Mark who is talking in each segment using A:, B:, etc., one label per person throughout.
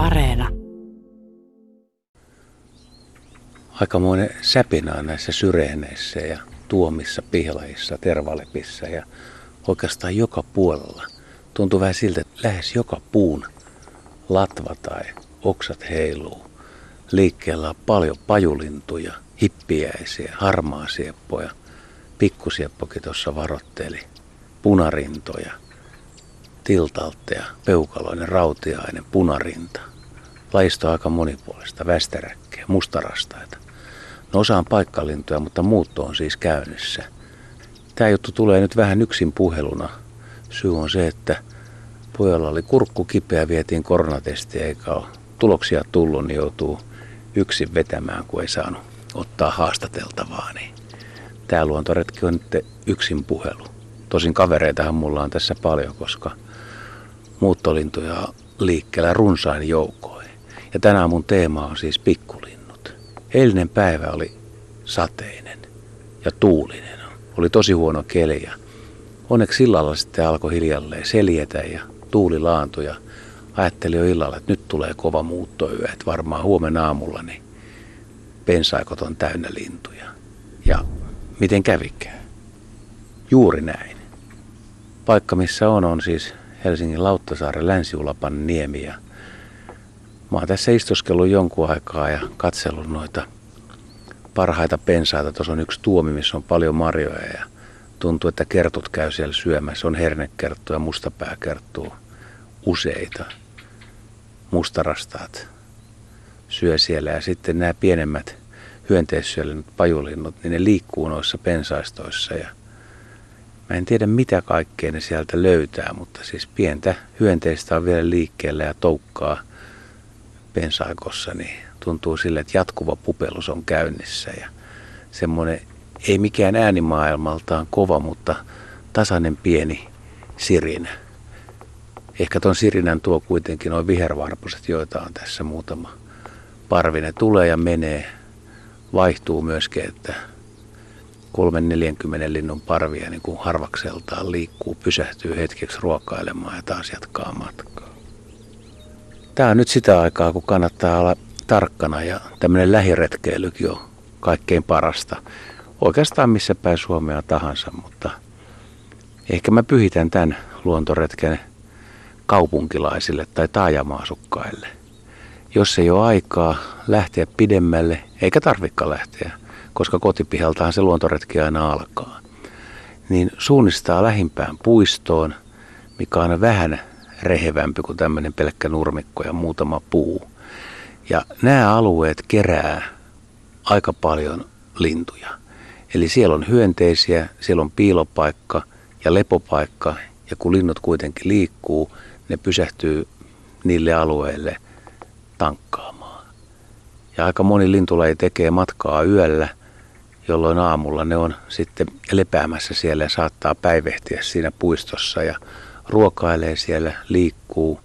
A: Areena.
B: Aikamoinen säpinä on näissä syreeneissä ja tuomissa, pihlajissa, tervalepissa ja oikeastaan joka puolella. Tuntuu vähän siltä, että lähes joka puun latva tai oksat heiluu. Liikkeellä on paljon pajulintuja, hippiäisiä, harmaasieppoja. Pikkusieppokin tuossa varotteli. Punarintoja, tiltaltteja, peukaloinen, rautiainen, punarinta. Lajisto on aika monipuolista, västeräkkeä, mustarastaita. No osa on paikkalintuja, mutta muutto on siis käynnissä. Tämä juttu tulee nyt vähän yksin puheluna. Syy on se, että pojalla oli kurkku kipeä, vietiin koronatestiä eikä ole tuloksia tullut, niin joutuu yksin vetämään, kun ei saanut ottaa haastateltavaa. Niin tämä luontoretki on nyt yksin puhelu. Tosin kavereitahan mulla on tässä paljon, koska muuttolintuja liikkeellä runsain joukoin. Ja tänään mun teema on siis pikkulinnut. Eilinen päivä oli sateinen ja tuulinen. Oli tosi huono keli ja onneksi sillalla sitten alkoi hiljalleen seljetä ja tuuli laantui ja ajattelin jo illalla, että nyt tulee kova muuttoyö, että varmaan huomenna aamulla niin pensaikot on täynnä lintuja. Ja miten kävikään? Juuri näin. Paikka missä on on siis Helsingin Lauttasaaren länsiulapan niemi ja mä oon tässä istoskellut jonkun aikaa ja katsellut noita parhaita pensaita. Tuossa on yksi tuomi, missä on paljon marjoja ja tuntuu, että kertut käy siellä syömässä. On hernekerttu ja mustapääkerttu useita. Mustarastaat syö siellä ja sitten nämä pienemmät hyönteissyölinnut, pajulinnut, niin ne liikkuu noissa pensaistoissa ja Mä en tiedä mitä kaikkea ne sieltä löytää, mutta siis pientä hyönteistä on vielä liikkeellä ja toukkaa pensaikossa, niin tuntuu sille, että jatkuva pupellus on käynnissä ja semmoinen ei mikään äänimaailmaltaan kova, mutta tasainen pieni sirinä. Ehkä ton sirinän tuo kuitenkin noin vihervarpuset, joita on tässä muutama parvi. Ne tulee ja menee, vaihtuu myöskin, että 3-40 linnun parvia niin kuin harvakseltaan liikkuu, pysähtyy hetkeksi ruokailemaan ja taas jatkaa matkaa. Tämä on nyt sitä aikaa, kun kannattaa olla tarkkana ja tämmöinen lähiretkeilykin on kaikkein parasta. Oikeastaan missä päin Suomea tahansa, mutta ehkä mä pyhitän tämän luontoretken kaupunkilaisille tai taajamaasukkaille. Jos ei ole aikaa lähteä pidemmälle, eikä tarvikka lähteä, koska kotipihaltahan se luontoretki aina alkaa, niin suunnistaa lähimpään puistoon, mikä on vähän rehevämpi kuin tämmöinen pelkkä nurmikko ja muutama puu. Ja nämä alueet kerää aika paljon lintuja. Eli siellä on hyönteisiä, siellä on piilopaikka ja lepopaikka, ja kun linnut kuitenkin liikkuu, ne pysähtyy niille alueille tankkaamaan. Ja aika moni lintulaji tekee matkaa yöllä – jolloin aamulla ne on sitten lepäämässä siellä ja saattaa päivehtiä siinä puistossa ja ruokailee siellä, liikkuu,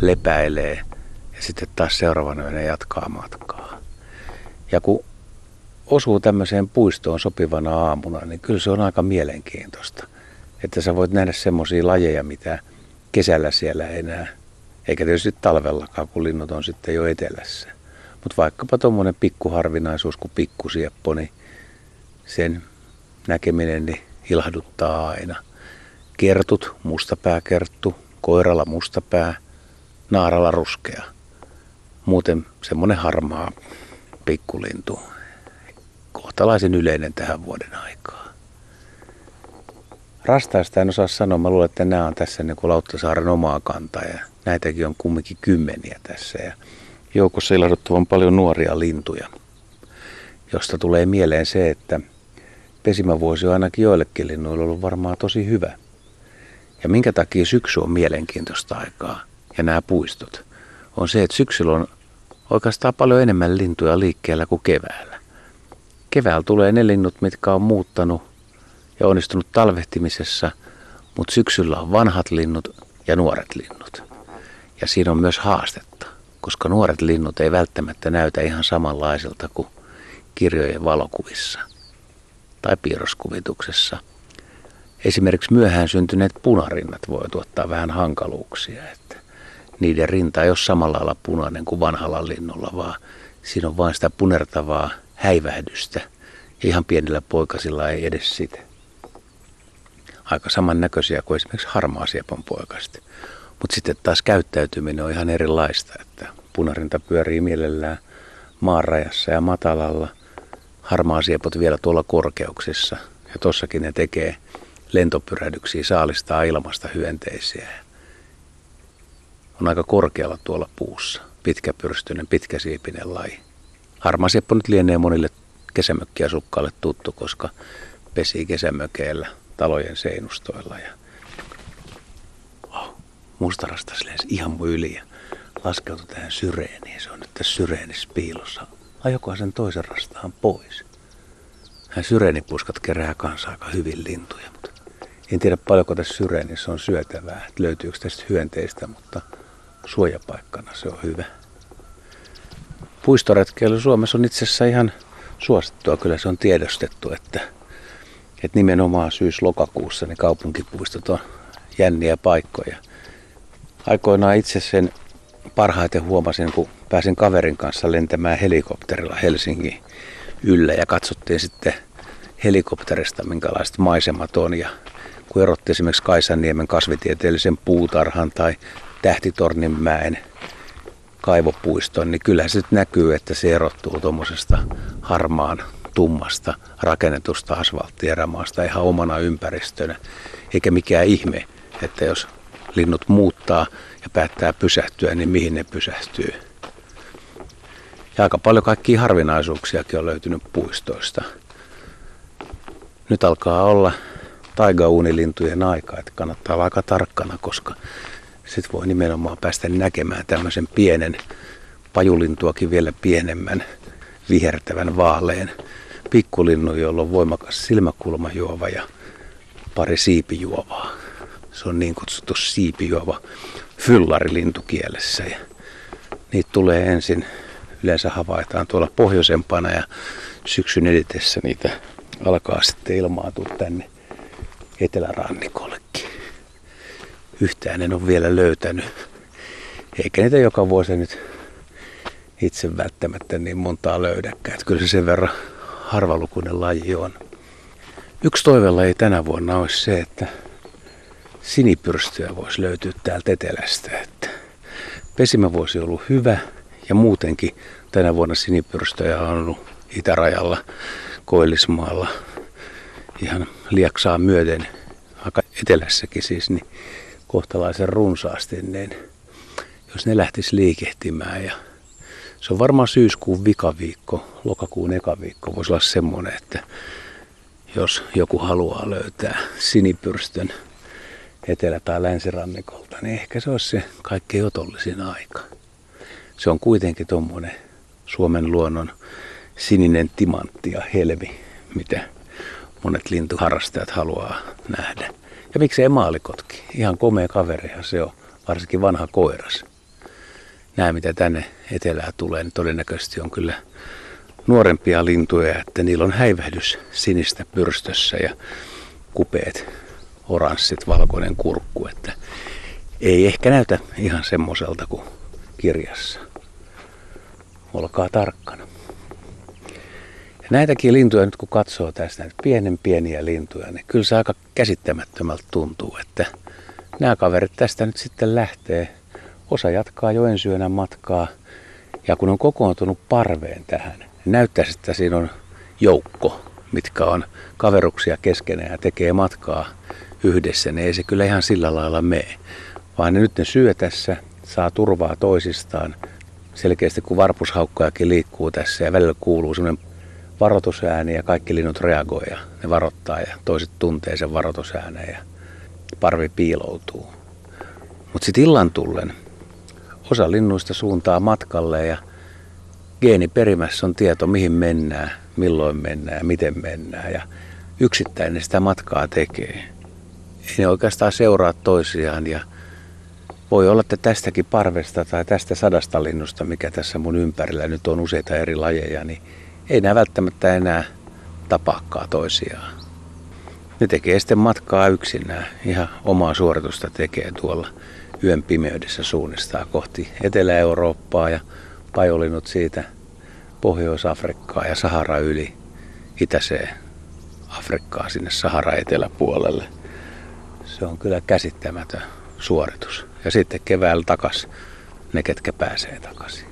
B: lepäilee ja sitten taas seuraavana yönä jatkaa matkaa. Ja kun osuu tämmöiseen puistoon sopivana aamuna, niin kyllä se on aika mielenkiintoista. Että sä voit nähdä semmoisia lajeja, mitä kesällä siellä enää, eikä tietysti talvellakaan, kun linnut on sitten jo etelässä. Mutta vaikkapa tuommoinen pikkuharvinaisuus kuin pikkusieppo, niin sen näkeminen niin ilahduttaa aina. Kertut, mustapääkerttu, koiralla mustapää, naaralla ruskea. Muuten semmoinen harmaa pikkulintu. Kohtalaisen yleinen tähän vuoden aikaan. Rastaista en osaa sanoa. Mä luulen, että nämä on tässä niin kuin Lauttasaaren omaa kantaa ja näitäkin on kumminkin kymmeniä tässä. Ja joukossa ilahduttavan paljon nuoria lintuja, josta tulee mieleen se, että – pesimävuosi on ainakin joillekin linnuille ollut varmaan tosi hyvä. Ja minkä takia syksy on mielenkiintoista aikaa ja nämä puistot, on se, että syksyllä on oikeastaan paljon enemmän lintuja liikkeellä kuin keväällä. Keväällä tulee ne linnut, mitkä on muuttanut ja onnistunut talvehtimisessa, mutta syksyllä on vanhat linnut ja nuoret linnut. Ja siinä on myös haastetta, koska nuoret linnut ei välttämättä näytä ihan samanlaiselta kuin kirjojen valokuvissa – tai piirroskuvituksessa. Esimerkiksi myöhään syntyneet punarinnat voi tuottaa vähän hankaluuksia. Että niiden rinta ei ole samalla lailla punainen kuin vanhalla linnulla, vaan siinä on vain sitä punertavaa häivähdystä. Ja ihan pienillä poikasilla ei edes sitä. Aika samannäköisiä kuin esimerkiksi harmaasiepon poikasti. Mutta sitten taas käyttäytyminen on ihan erilaista, että punarinta pyörii mielellään maanrajassa ja matalalla. Harmaasiepot vielä tuolla korkeuksissa. Ja tossakin ne tekee lentopyrähdyksiä, saalistaa ilmasta hyönteisiä. On aika korkealla tuolla puussa. Pitkäpyrstyinen, pitkäsiipinen laji. Harmaasieppo nyt lienee monille kesämökkiasukkaille tuttu, koska pesii kesämökeillä talojen seinustoilla. Ja... Oh, mustarastas lensi ihan yli ja laskeutui tähän syreeniin. Se on nyt tässä syreenissä piilossa. Ajokohan sen toisen rastaan pois. Hän syreenipuskat kerää kanssa aika hyvin lintuja, mutta en tiedä paljonko tässä syreenissä on syötävää, että löytyykö tästä hyönteistä, mutta suojapaikkana se on hyvä. Puistoretkeily Suomessa on itse asiassa ihan suosittua. Kyllä se on tiedostettu, että, että nimenomaan syys-lokakuussa ne kaupunkipuistot on jänniä paikkoja. Aikoinaan itse sen parhaiten huomasin, kun pääsin kaverin kanssa lentämään helikopterilla Helsingin yllä ja katsottiin sitten helikopterista, minkälaiset maisemat on. Ja kun erotti esimerkiksi Kaisaniemen kasvitieteellisen puutarhan tai Tähtitorninmäen kaivopuiston, niin kyllä se näkyy, että se erottuu tuommoisesta harmaan tummasta rakennetusta asfalttierämaasta ihan omana ympäristönä. Eikä mikään ihme, että jos linnut muuttaa ja päättää pysähtyä, niin mihin ne pysähtyy. Ja aika paljon kaikkia harvinaisuuksiakin on löytynyt puistoista. Nyt alkaa olla taigauunilintujen aika, että kannattaa olla aika tarkkana, koska sitten voi nimenomaan päästä näkemään tämmöisen pienen, pajulintuakin vielä pienemmän, vihertävän vaaleen pikkulinnun, jolla on voimakas silmäkulmajuova ja pari siipijuovaa. Se on niin kutsuttu siipijuova fyllarilintukielessä. Ja niitä tulee ensin, yleensä havaitaan tuolla pohjoisempana ja syksyn edetessä niitä alkaa sitten ilmaantua tänne etelärannikollekin. Yhtään en ole vielä löytänyt. Eikä niitä joka vuosi nyt itse välttämättä niin montaa löydäkään. Että kyllä se sen verran harvalukuinen laji on. Yksi toivella ei tänä vuonna olisi se, että sinipyrstöä voisi löytyä täältä etelästä. Että pesimävuosi on ollut hyvä ja muutenkin tänä vuonna sinipyrstöjä on ollut itärajalla, Koillismaalla, ihan lieksaa myöten, aika etelässäkin siis, niin kohtalaisen runsaasti, niin jos ne lähtisi liikehtimään ja se on varmaan syyskuun vikaviikko, lokakuun eka viikko voisi olla semmoinen, että jos joku haluaa löytää sinipyrstön etelä- tai länsirannikolta, niin ehkä se olisi se kaikkein otollisin aika. Se on kuitenkin tuommoinen Suomen luonnon sininen timantti ja helmi, mitä monet lintuharrastajat haluaa nähdä. Ja miksei maalikotki? Ihan komea kaverihan se on, varsinkin vanha koiras. Nämä, mitä tänne etelään tulee, niin todennäköisesti on kyllä nuorempia lintuja, että niillä on häivähdys sinistä pyrstössä ja kupeet, oranssit, valkoinen kurkku, että ei ehkä näytä ihan semmoiselta kuin kirjassa. Olkaa tarkkana. Ja näitäkin lintuja nyt kun katsoo tästä, näitä pienen pieniä lintuja, niin kyllä se aika käsittämättömältä tuntuu, että nämä kaverit tästä nyt sitten lähtee. Osa jatkaa jo ensyönä matkaa ja kun on kokoontunut parveen tähän, niin näyttäisi, että siinä on joukko, mitkä on kaveruksia keskenään ja tekee matkaa yhdessä, niin ei se kyllä ihan sillä lailla mene. Vaan ne nyt ne syö tässä, saa turvaa toisistaan. Selkeästi kun varpushaukkojakin liikkuu tässä ja välillä kuuluu semmoinen varoitusääni ja kaikki linnut reagoi ja ne varoittaa ja toiset tuntee sen varoitusääneen ja parvi piiloutuu. Mutta sitten illan tullen osa linnuista suuntaa matkalle ja geeniperimässä on tieto mihin mennään, milloin mennään ja miten mennään ja yksittäinen sitä matkaa tekee. Ei ne oikeastaan seuraa toisiaan ja voi olla, että tästäkin parvesta tai tästä sadasta linnusta, mikä tässä mun ympärillä nyt on useita eri lajeja, niin ei nämä välttämättä enää tapaakaan toisiaan. Ne tekee sitten matkaa yksinään, ihan omaa suoritusta tekee tuolla yön pimeydessä suunnistaa kohti Etelä-Eurooppaa ja pajolinut siitä Pohjois-Afrikkaa ja Sahara yli itäiseen Afrikkaa sinne Sahara eteläpuolelle. Se on kyllä käsittämätön suoritus. Ja sitten keväällä takas ne, ketkä pääsee takaisin.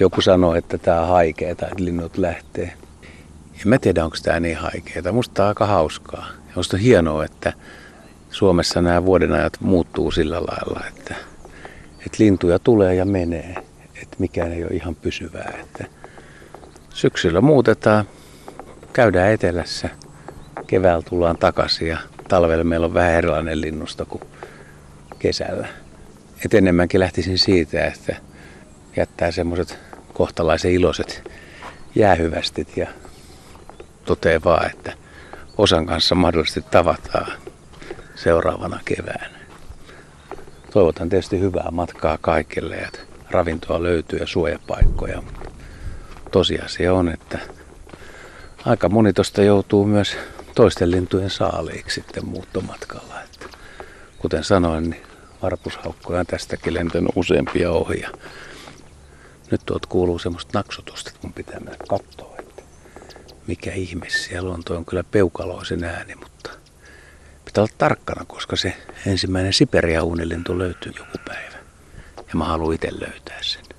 B: Joku sanoo, että tämä on haikeeta, että linnut lähtee. En mä tiedä, onko tämä niin haikeeta. Musta tämä on aika hauskaa. Ja musta on hienoa, että Suomessa nämä vuodenajat muuttuu sillä lailla, että, että lintuja tulee ja menee. Että mikään ei ole ihan pysyvää. Että syksyllä muutetaan, käydään etelässä, keväällä tullaan takaisin ja talvella meillä on vähän erilainen linnusto kuin kesällä. Et enemmänkin lähtisin siitä, että jättää semmoiset kohtalaisen iloiset jäähyvästit ja toteaa vaan, että osan kanssa mahdollisesti tavataan seuraavana keväänä. Toivotan tietysti hyvää matkaa kaikille, että ravintoa löytyy ja suojapaikkoja. Tosiasia on, että aika moni tuosta joutuu myös toisten lintujen saaliiksi sitten muuttomatkalla. Että kuten sanoin, niin varpushaukkoja on tästäkin lentänyt useampia ohja. Nyt tuot kuuluu semmoista naksutusta, mun pitää mennä katsoa, että mikä ihme siellä on. Tuo on kyllä peukaloisen ääni, mutta pitää olla tarkkana, koska se ensimmäinen unilintu löytyy joku päivä. Ja mä haluan itse löytää sen.